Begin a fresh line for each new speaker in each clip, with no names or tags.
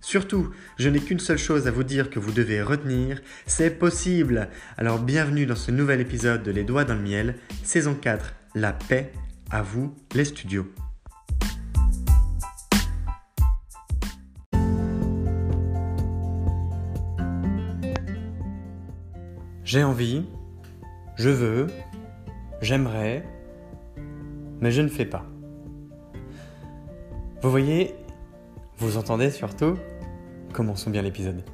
Surtout, je n'ai qu'une seule chose à vous dire que vous devez retenir, c'est possible. Alors bienvenue dans ce nouvel épisode de Les Doigts dans le Miel, saison 4, La paix, à vous les studios. J'ai envie, je veux, j'aimerais, mais je ne fais pas. Vous voyez, vous entendez surtout Commençons bien l'épisode.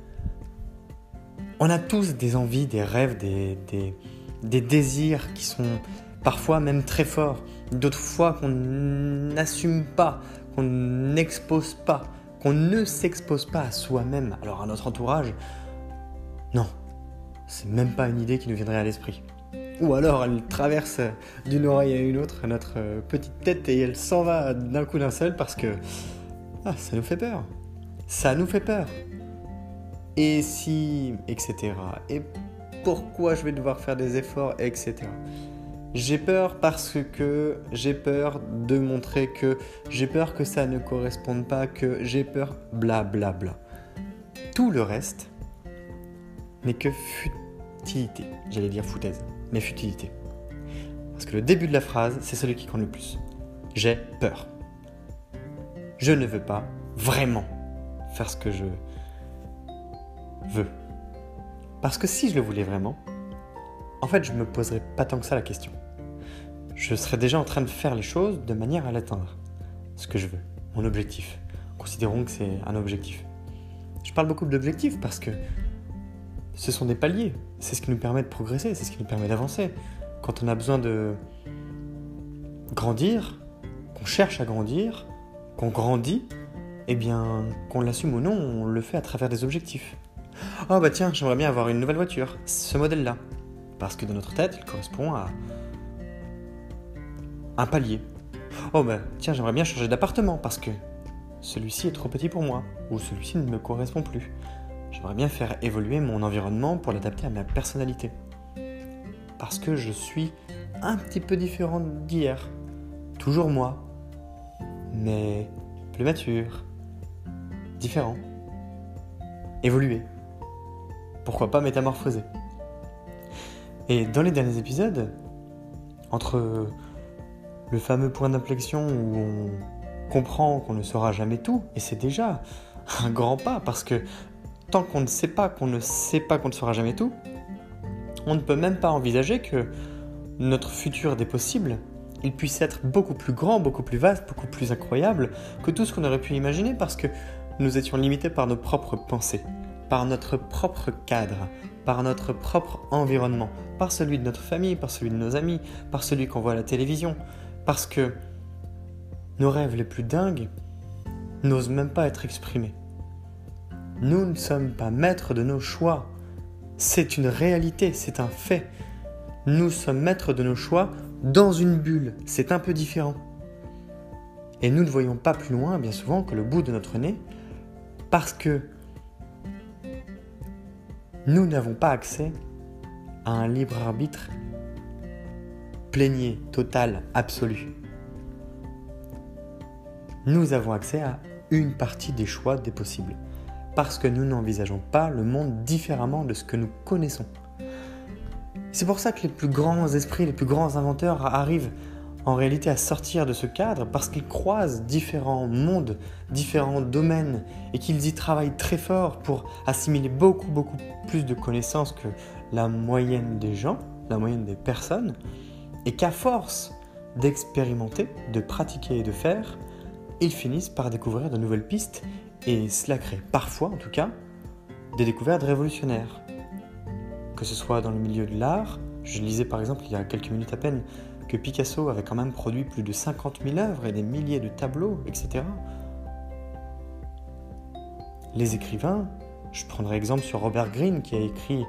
On a tous des envies, des rêves, des, désirs qui sont parfois même très forts, d'autres fois qu'on n'assume pas, qu'on n'expose pas, qu'on ne s'expose pas à soi-même, alors à notre entourage. Non, c'est même pas une idée qui nous viendrait à l'esprit. Ou alors elle traverse d'une oreille à une autre notre petite tête et elle s'en va d'un coup d'un seul parce que ah, ça nous fait peur. Ça nous fait peur. Et si, etc. Et pourquoi je vais devoir faire des efforts, etc. J'ai peur parce que j'ai peur de montrer que j'ai peur que ça ne corresponde pas, que j'ai peur, bla bla bla. Tout le reste n'est que futilité. J'allais dire foutaise, mais futilité. Parce que le début de la phrase, c'est celui qui compte le plus. J'ai peur je ne veux pas vraiment faire ce que je veux. Parce que si je le voulais vraiment, en fait, je ne me poserais pas tant que ça la question. Je serais déjà en train de faire les choses de manière à l'atteindre. Ce que je veux, mon objectif. Considérons que c'est un objectif. Je parle beaucoup d'objectifs parce que ce sont des paliers. C'est ce qui nous permet de progresser, c'est ce qui nous permet d'avancer. Quand on a besoin de grandir, qu'on cherche à grandir, qu'on grandit, eh bien, qu'on l'assume ou non, on le fait à travers des objectifs. Oh bah tiens, j'aimerais bien avoir une nouvelle voiture, ce modèle-là. Parce que dans notre tête, il correspond à un palier. Oh bah tiens, j'aimerais bien changer d'appartement parce que celui-ci est trop petit pour moi, ou celui-ci ne me correspond plus. J'aimerais bien faire évoluer mon environnement pour l'adapter à ma personnalité. Parce que je suis un petit peu différent d'hier. Toujours moi, mais plus mature, différent, évoluer. Pourquoi pas métamorphoser Et dans les derniers épisodes, entre le fameux point d'inflexion où on comprend qu'on ne saura jamais tout, et c'est déjà un grand pas, parce que tant qu'on ne sait pas qu'on ne sait pas qu'on ne saura jamais tout, on ne peut même pas envisager que notre futur des possibles il puisse être beaucoup plus grand, beaucoup plus vaste, beaucoup plus incroyable que tout ce qu'on aurait pu imaginer parce que nous étions limités par nos propres pensées, par notre propre cadre, par notre propre environnement, par celui de notre famille, par celui de nos amis, par celui qu'on voit à la télévision, parce que nos rêves les plus dingues n'osent même pas être exprimés. Nous ne sommes pas maîtres de nos choix. C'est une réalité, c'est un fait. Nous sommes maîtres de nos choix dans une bulle. C'est un peu différent. Et nous ne voyons pas plus loin, bien souvent, que le bout de notre nez, parce que nous n'avons pas accès à un libre arbitre plénier, total, absolu. Nous avons accès à une partie des choix des possibles, parce que nous n'envisageons pas le monde différemment de ce que nous connaissons. C'est pour ça que les plus grands esprits, les plus grands inventeurs arrivent en réalité à sortir de ce cadre parce qu'ils croisent différents mondes, différents domaines et qu'ils y travaillent très fort pour assimiler beaucoup, beaucoup plus de connaissances que la moyenne des gens, la moyenne des personnes, et qu'à force d'expérimenter, de pratiquer et de faire, ils finissent par découvrir de nouvelles pistes et cela crée parfois, en tout cas, des découvertes révolutionnaires. Que ce soit dans le milieu de l'art, je lisais par exemple il y a quelques minutes à peine que Picasso avait quand même produit plus de 50 000 œuvres et des milliers de tableaux, etc. Les écrivains, je prendrai exemple sur Robert Greene qui a écrit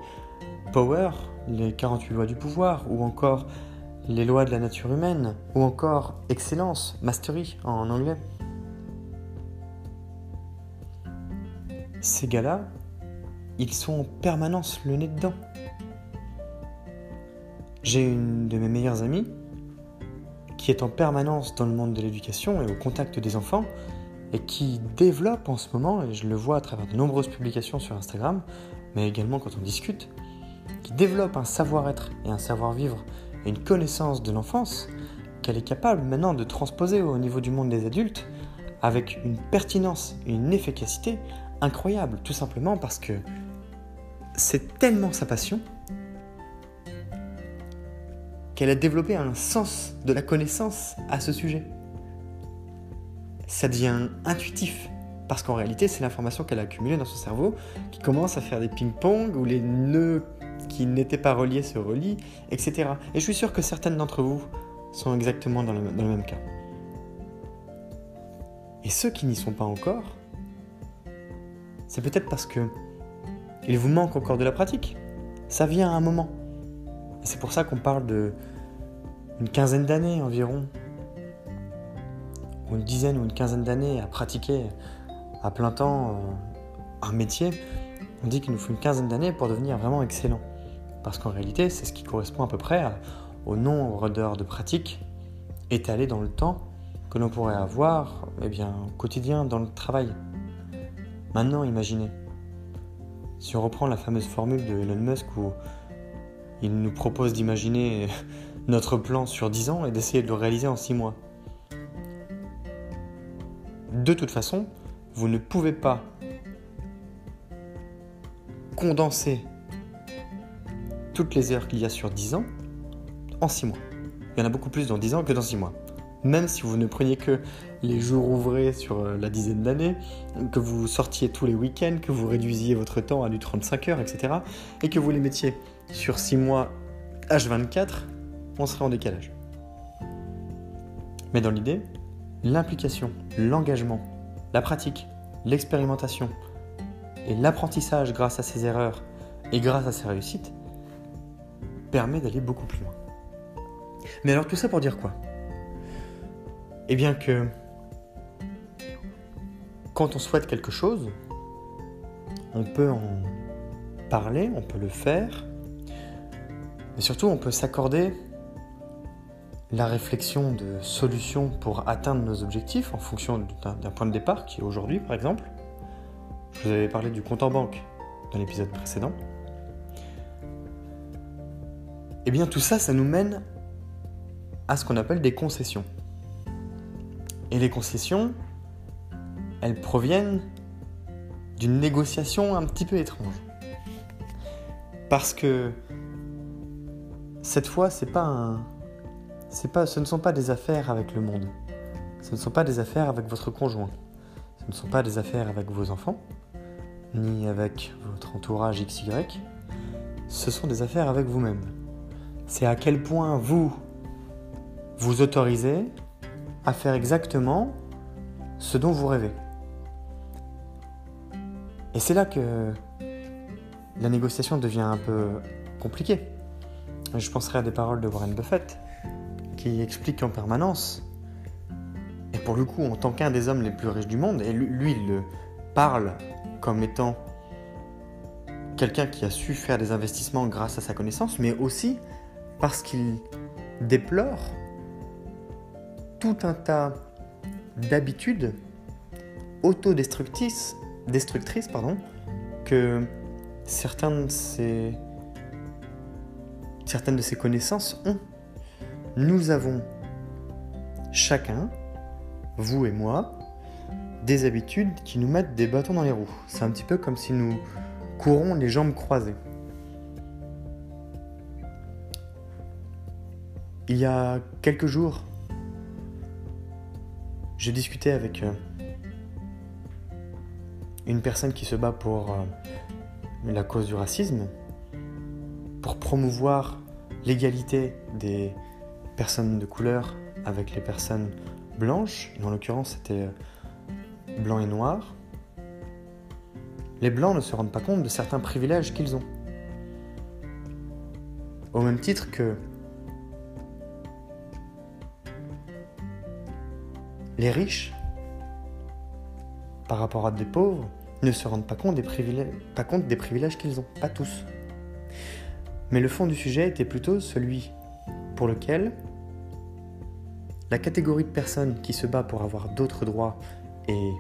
Power, les 48 lois du pouvoir, ou encore les lois de la nature humaine, ou encore Excellence, Mastery en anglais. Ces gars-là, ils sont en permanence le nez dedans. J'ai une de mes meilleures amies qui est en permanence dans le monde de l'éducation et au contact des enfants, et qui développe en ce moment, et je le vois à travers de nombreuses publications sur Instagram, mais également quand on discute, qui développe un savoir-être et un savoir-vivre et une connaissance de l'enfance qu'elle est capable maintenant de transposer au niveau du monde des adultes avec une pertinence et une efficacité incroyable, tout simplement parce que c'est tellement sa passion qu'elle a développé un sens de la connaissance à ce sujet. Ça devient intuitif, parce qu'en réalité, c'est l'information qu'elle a accumulée dans son cerveau qui commence à faire des ping-pong où les nœuds qui n'étaient pas reliés se relient, etc. Et je suis sûr que certaines d'entre vous sont exactement dans le, même cas. Et ceux qui n'y sont pas encore, c'est peut-être parce que il vous manque encore de la pratique. Ça vient à un moment. C'est pour ça qu'on parle de une quinzaine d'années environ, ou une dizaine ou une quinzaine d'années à pratiquer à plein temps euh, un métier. On dit qu'il nous faut une quinzaine d'années pour devenir vraiment excellent. Parce qu'en réalité, c'est ce qui correspond à peu près au nombre d'heures de pratique étalées dans le temps que l'on pourrait avoir eh bien, au quotidien dans le travail. Maintenant, imaginez, si on reprend la fameuse formule de Elon Musk où il nous propose d'imaginer notre plan sur 10 ans et d'essayer de le réaliser en 6 mois. De toute façon, vous ne pouvez pas condenser toutes les heures qu'il y a sur 10 ans en 6 mois. Il y en a beaucoup plus dans 10 ans que dans 6 mois. Même si vous ne preniez que les jours ouvrés sur euh, la dizaine d'années, que vous sortiez tous les week-ends, que vous réduisiez votre temps à du 35 heures, etc., et que vous les mettiez sur 6 mois H24, on serait en décalage. Mais dans l'idée, l'implication, l'engagement, la pratique, l'expérimentation et l'apprentissage grâce à ces erreurs et grâce à ces réussites permet d'aller beaucoup plus loin. Mais alors tout ça pour dire quoi? Eh bien que quand on souhaite quelque chose, on peut en parler, on peut le faire, mais surtout on peut s'accorder la réflexion de solutions pour atteindre nos objectifs en fonction d'un point de départ qui est aujourd'hui par exemple. Je vous avais parlé du compte en banque dans l'épisode précédent. Eh bien tout ça, ça nous mène à ce qu'on appelle des concessions. Et les concessions, elles proviennent d'une négociation un petit peu étrange. Parce que cette fois, c'est pas un, pas, ce ne sont pas des affaires avec le monde. Ce ne sont pas des affaires avec votre conjoint. Ce ne sont pas des affaires avec vos enfants, ni avec votre entourage XY. Ce sont des affaires avec vous-même. C'est à quel point vous vous autorisez à faire exactement ce dont vous rêvez. Et c'est là que la négociation devient un peu compliquée. Je penserai à des paroles de Warren Buffett qui explique en permanence, et pour le coup en tant qu'un des hommes les plus riches du monde, et lui il le parle comme étant quelqu'un qui a su faire des investissements grâce à sa connaissance, mais aussi parce qu'il déplore tout un tas d'habitudes autodestructrices destructrices, pardon, que certains de ces, certaines de ces connaissances ont. Nous avons chacun, vous et moi, des habitudes qui nous mettent des bâtons dans les roues. C'est un petit peu comme si nous courons les jambes croisées. Il y a quelques jours, j'ai discuté avec euh, une personne qui se bat pour euh, la cause du racisme, pour promouvoir l'égalité des personnes de couleur avec les personnes blanches, en l'occurrence c'était euh, blanc et noir, les blancs ne se rendent pas compte de certains privilèges qu'ils ont. Au même titre que les riches, par rapport à des pauvres, ne se rendent pas compte des privilèges, pas compte des privilèges qu'ils ont, pas tous. Mais le fond du sujet était plutôt celui pour lequel la catégorie de personnes qui se bat pour avoir d'autres droits et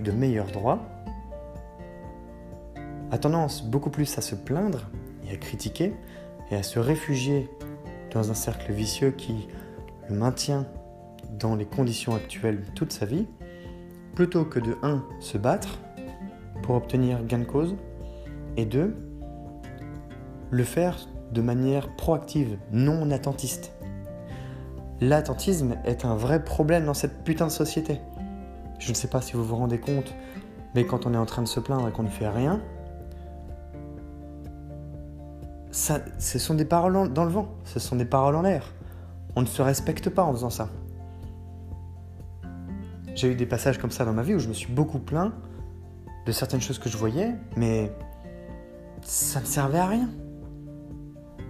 de meilleurs droits a tendance beaucoup plus à se plaindre et à critiquer et à se réfugier dans un cercle vicieux qui le maintient dans les conditions actuelles toute sa vie, plutôt que de 1. se battre pour obtenir gain de cause, et 2. Le faire de manière proactive, non attentiste. L'attentisme est un vrai problème dans cette putain de société. Je ne sais pas si vous vous rendez compte, mais quand on est en train de se plaindre et qu'on ne fait rien, ça, ce sont des paroles dans le vent, ce sont des paroles en l'air. On ne se respecte pas en faisant ça. J'ai eu des passages comme ça dans ma vie où je me suis beaucoup plaint de certaines choses que je voyais, mais ça ne servait à rien.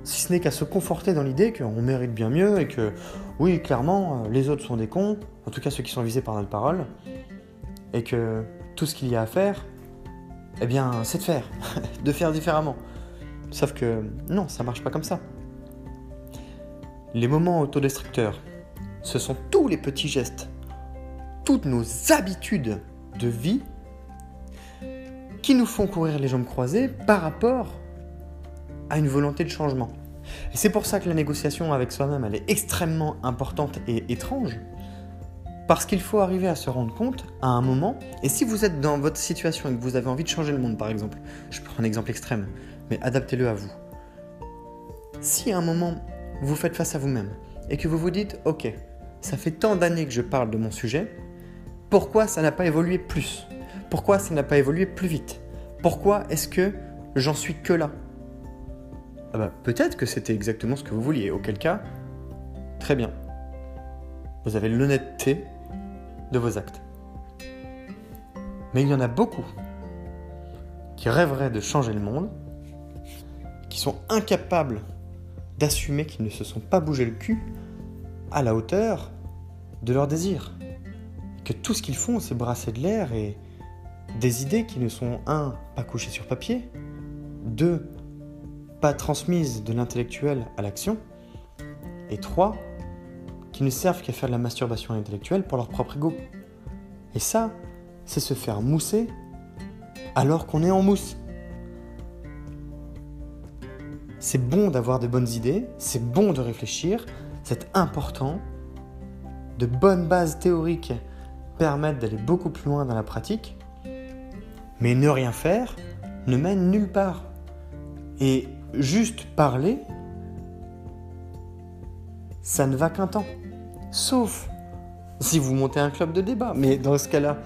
Si ce n'est qu'à se conforter dans l'idée qu'on mérite bien mieux et que, oui, clairement, les autres sont des cons, en tout cas ceux qui sont visés par notre parole, et que tout ce qu'il y a à faire, eh bien, c'est de faire, de faire différemment. Sauf que non, ça marche pas comme ça. Les moments autodestructeurs, ce sont tous les petits gestes toutes nos habitudes de vie qui nous font courir les jambes croisées par rapport à une volonté de changement. Et c'est pour ça que la négociation avec soi-même, elle est extrêmement importante et étrange. Parce qu'il faut arriver à se rendre compte à un moment, et si vous êtes dans votre situation et que vous avez envie de changer le monde par exemple, je prends un exemple extrême, mais adaptez-le à vous. Si à un moment vous faites face à vous-même et que vous vous dites, ok, ça fait tant d'années que je parle de mon sujet, pourquoi ça n'a pas évolué plus? Pourquoi ça n'a pas évolué plus vite? Pourquoi est-ce que j'en suis que là? Ah bah, Peut-être que c'était exactement ce que vous vouliez, auquel cas, très bien. Vous avez l'honnêteté de vos actes. Mais il y en a beaucoup qui rêveraient de changer le monde, qui sont incapables d'assumer qu'ils ne se sont pas bougé le cul à la hauteur de leurs désirs que tout ce qu'ils font, c'est brasser de l'air et des idées qui ne sont, un, pas couchées sur papier, deux, pas transmises de l'intellectuel à l'action, et trois, qui ne servent qu'à faire de la masturbation intellectuelle pour leur propre ego. Et ça, c'est se faire mousser alors qu'on est en mousse. C'est bon d'avoir de bonnes idées, c'est bon de réfléchir, c'est important, de bonnes bases théoriques permettre d'aller beaucoup plus loin dans la pratique, mais ne rien faire ne mène nulle part. Et juste parler, ça ne va qu'un temps. Sauf si vous montez un club de débat. Mais dans ce cas-là,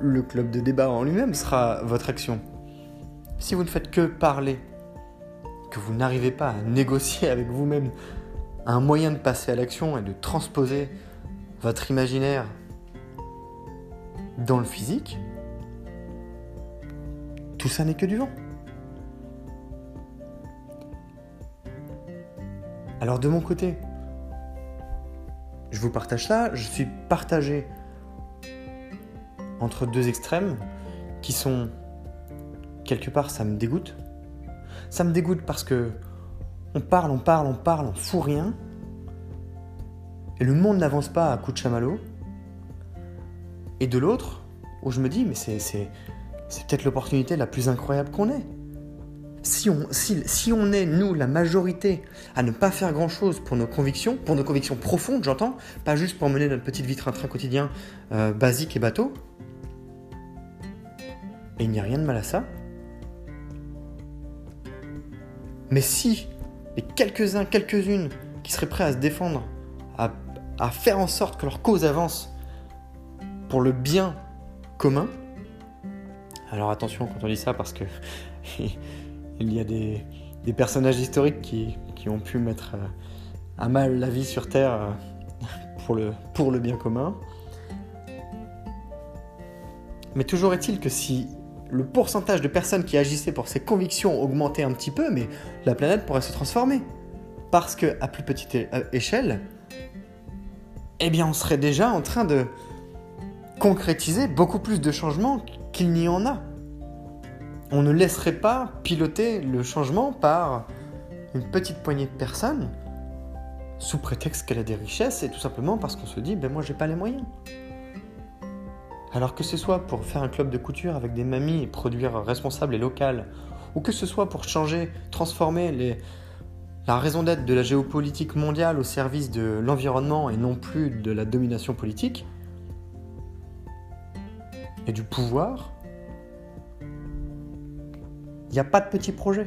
le club de débat en lui-même sera votre action. Si vous ne faites que parler, que vous n'arrivez pas à négocier avec vous-même un moyen de passer à l'action et de transposer votre imaginaire dans le physique, tout ça n'est que du vent. Alors de mon côté, je vous partage ça, je suis partagé entre deux extrêmes qui sont quelque part ça me dégoûte. Ça me dégoûte parce que on parle, on parle, on parle, on fout rien. Et le monde n'avance pas à coup de chamallow. Et de l'autre, où je me dis, mais c'est, peut-être l'opportunité la plus incroyable qu'on ait. Si on, est, nous, la majorité, à ne pas faire grand-chose pour nos convictions, pour nos convictions profondes, j'entends, pas juste pour mener notre petite vie train quotidien euh, basique et bateau, et il n'y a rien de mal à ça. Mais si les quelques-uns, quelques-unes qui seraient prêts à se défendre, à faire en sorte que leur cause avance pour le bien commun, alors attention quand on dit ça parce que il y a des, personnages historiques qui, ont pu mettre euh, à mal la vie sur Terre euh, pour le, bien commun. Mais toujours est-il que si le pourcentage de personnes qui agissaient pour ces convictions augmentait un petit peu, mais la planète pourrait se transformer. Parce que à plus petite échelle, eh bien on serait déjà en train de concrétiser beaucoup plus de changements qu'il n'y en a on ne laisserait pas piloter le changement par une petite poignée de personnes sous prétexte qu'elle a des richesses et tout simplement parce qu'on se dit ben moi j'ai pas les moyens. Alors que ce soit pour faire un club de couture avec des mamies et produire responsable et local, ou que ce soit pour changer, transformer la raison d'être de la géopolitique mondiale au service de l'environnement et non plus de la domination politique, et du pouvoir, il n'y a pas de petits projets.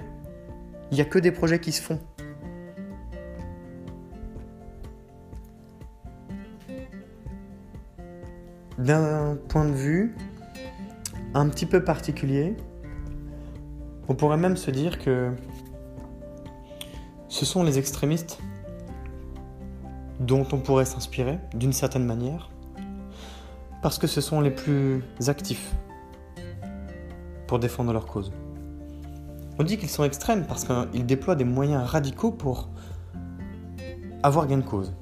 Il n'y a que des projets qui se font. D'un point de vue un petit peu particulier, on pourrait même se dire que ce sont les extrémistes dont on pourrait s'inspirer d'une certaine manière, parce que ce sont les plus actifs pour défendre leur cause. On dit qu'ils sont extrêmes parce qu'ils déploient des moyens radicaux pour avoir gain de cause.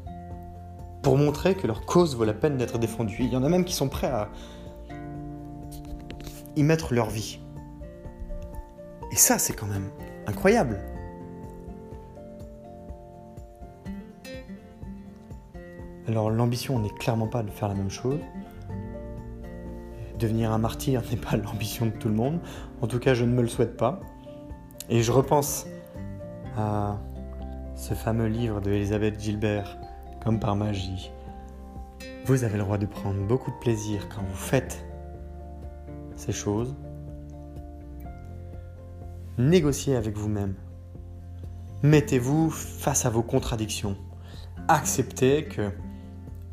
Pour montrer que leur cause vaut la peine d'être défendue. Il y en a même qui sont prêts à y mettre leur vie. Et ça, c'est quand même incroyable. Alors l'ambition n'est clairement pas de faire la même chose. Devenir un martyr n'est pas l'ambition de tout le monde. En tout cas, je ne me le souhaite pas. Et je repense à ce fameux livre de Elisabeth Gilbert, comme par magie. Vous avez le droit de prendre beaucoup de plaisir quand vous faites ces choses. Négociez avec vous-même. Mettez-vous face à vos contradictions. Acceptez que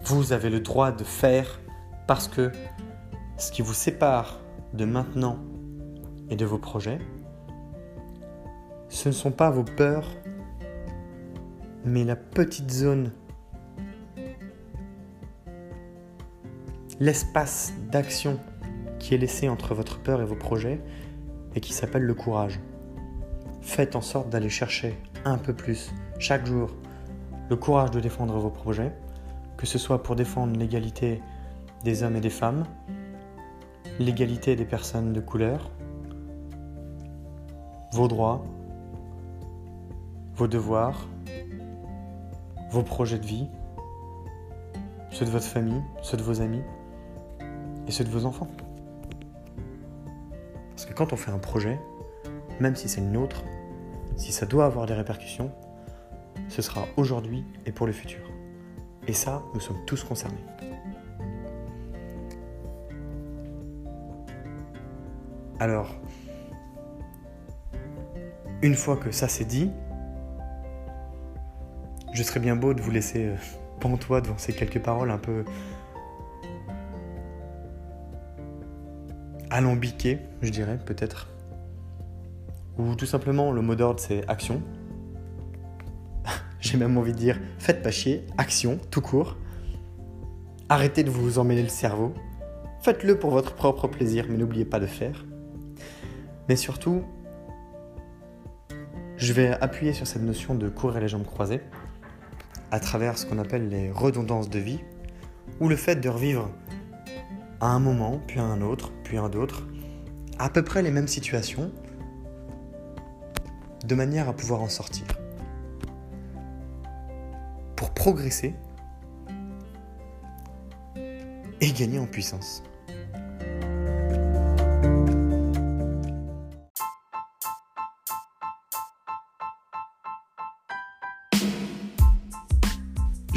vous avez le droit de faire parce que ce qui vous sépare de maintenant et de vos projets, ce ne sont pas vos peurs, mais la petite zone, l'espace d'action qui est laissé entre votre peur et vos projets et qui s'appelle le courage. Faites en sorte d'aller chercher un peu plus chaque jour le courage de défendre vos projets, que ce soit pour défendre l'égalité des hommes et des femmes, l'égalité des personnes de couleur, vos droits, vos devoirs, vos projets de vie, ceux de votre famille, ceux de vos amis et ceux de vos enfants. Parce que quand on fait un projet, même si c'est le nôtre, si ça doit avoir des répercussions, ce sera aujourd'hui et pour le futur. Et ça, nous sommes tous concernés. Alors, une fois que ça c'est dit, je serais bien beau de vous laisser euh, pantois devant ces quelques paroles un peu alambiquées, je dirais peut-être. Ou tout simplement le mot d'ordre c'est action. J'ai même envie de dire faites pas chier, action, tout court. Arrêtez de vous emmêler le cerveau. Faites-le pour votre propre plaisir, mais n'oubliez pas de faire. Mais surtout, je vais appuyer sur cette notion de courir les jambes croisées à travers ce qu'on appelle les redondances de vie, ou le fait de revivre à un moment, puis à un autre, puis à un autre, à peu près les mêmes situations, de manière à pouvoir en sortir. Pour progresser et gagner en puissance.